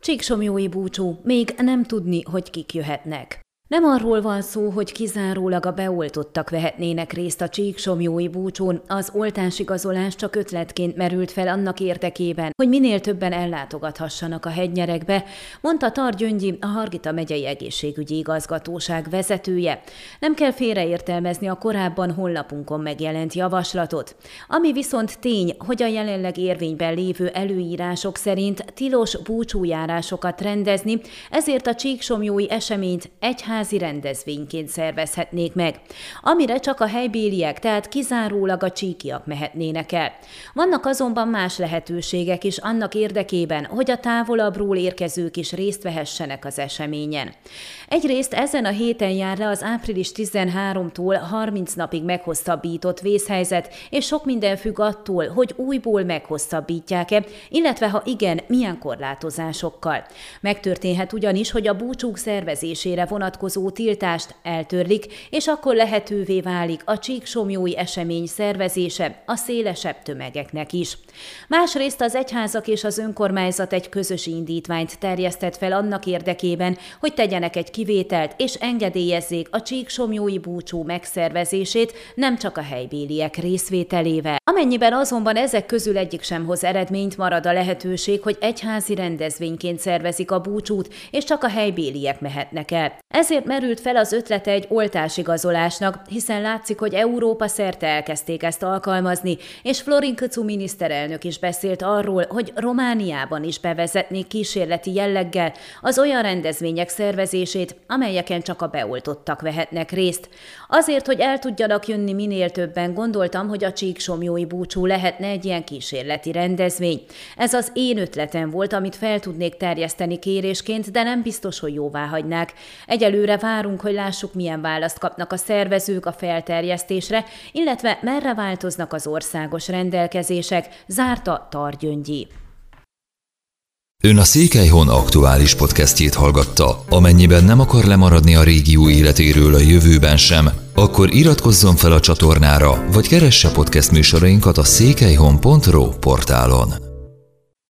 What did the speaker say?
Csíksomjói búcsú, még nem tudni, hogy kik jöhetnek. Nem arról van szó, hogy kizárólag a beoltottak vehetnének részt a csíksomjói búcsún, az oltásigazolás csak ötletként merült fel annak érdekében, hogy minél többen ellátogathassanak a hegynyerekbe, mondta Targyöngyi, a Hargita megyei egészségügyi igazgatóság vezetője. Nem kell félreértelmezni a korábban honlapunkon megjelent javaslatot. Ami viszont tény, hogy a jelenleg érvényben lévő előírások szerint tilos búcsújárásokat rendezni, ezért a csíksomjói eseményt egyház színházi rendezvényként szervezhetnék meg, amire csak a helybéliek, tehát kizárólag a csíkiak mehetnének el. Vannak azonban más lehetőségek is annak érdekében, hogy a távolabbról érkezők is részt vehessenek az eseményen. Egyrészt ezen a héten jár le az április 13-tól 30 napig meghosszabbított vészhelyzet, és sok minden függ attól, hogy újból meghosszabbítják-e, illetve ha igen, milyen korlátozásokkal. Megtörténhet ugyanis, hogy a búcsúk szervezésére vonatkozó vonatkozó tiltást eltörlik, és akkor lehetővé válik a csíksomjói esemény szervezése a szélesebb tömegeknek is. Másrészt az egyházak és az önkormányzat egy közös indítványt terjesztett fel annak érdekében, hogy tegyenek egy kivételt és engedélyezzék a csíksomjói búcsú megszervezését nem csak a helybéliek részvételével. Amennyiben azonban ezek közül egyik sem hoz eredményt, marad a lehetőség, hogy egyházi rendezvényként szervezik a búcsút, és csak a helybéliek mehetnek el. Ezért Ezért merült fel az ötlete egy oltásigazolásnak, hiszen látszik, hogy Európa szerte elkezdték ezt alkalmazni, és Florin Köcu miniszterelnök is beszélt arról, hogy Romániában is bevezetnék kísérleti jelleggel az olyan rendezvények szervezését, amelyeken csak a beoltottak vehetnek részt. Azért, hogy el tudjanak jönni minél többen, gondoltam, hogy a csíksomjói búcsú lehetne egy ilyen kísérleti rendezvény. Ez az én ötletem volt, amit fel tudnék terjeszteni kérésként, de nem biztos, hogy jóvá hagynák. Egyelőre Egyelőre várunk, hogy lássuk, milyen választ kapnak a szervezők a felterjesztésre, illetve merre változnak az országos rendelkezések, zárta Targyöngyi. Ön a Székelyhon aktuális podcastjét hallgatta. Amennyiben nem akar lemaradni a régió életéről a jövőben sem, akkor iratkozzon fel a csatornára, vagy keresse podcast műsorainkat a székelyhon.pro portálon.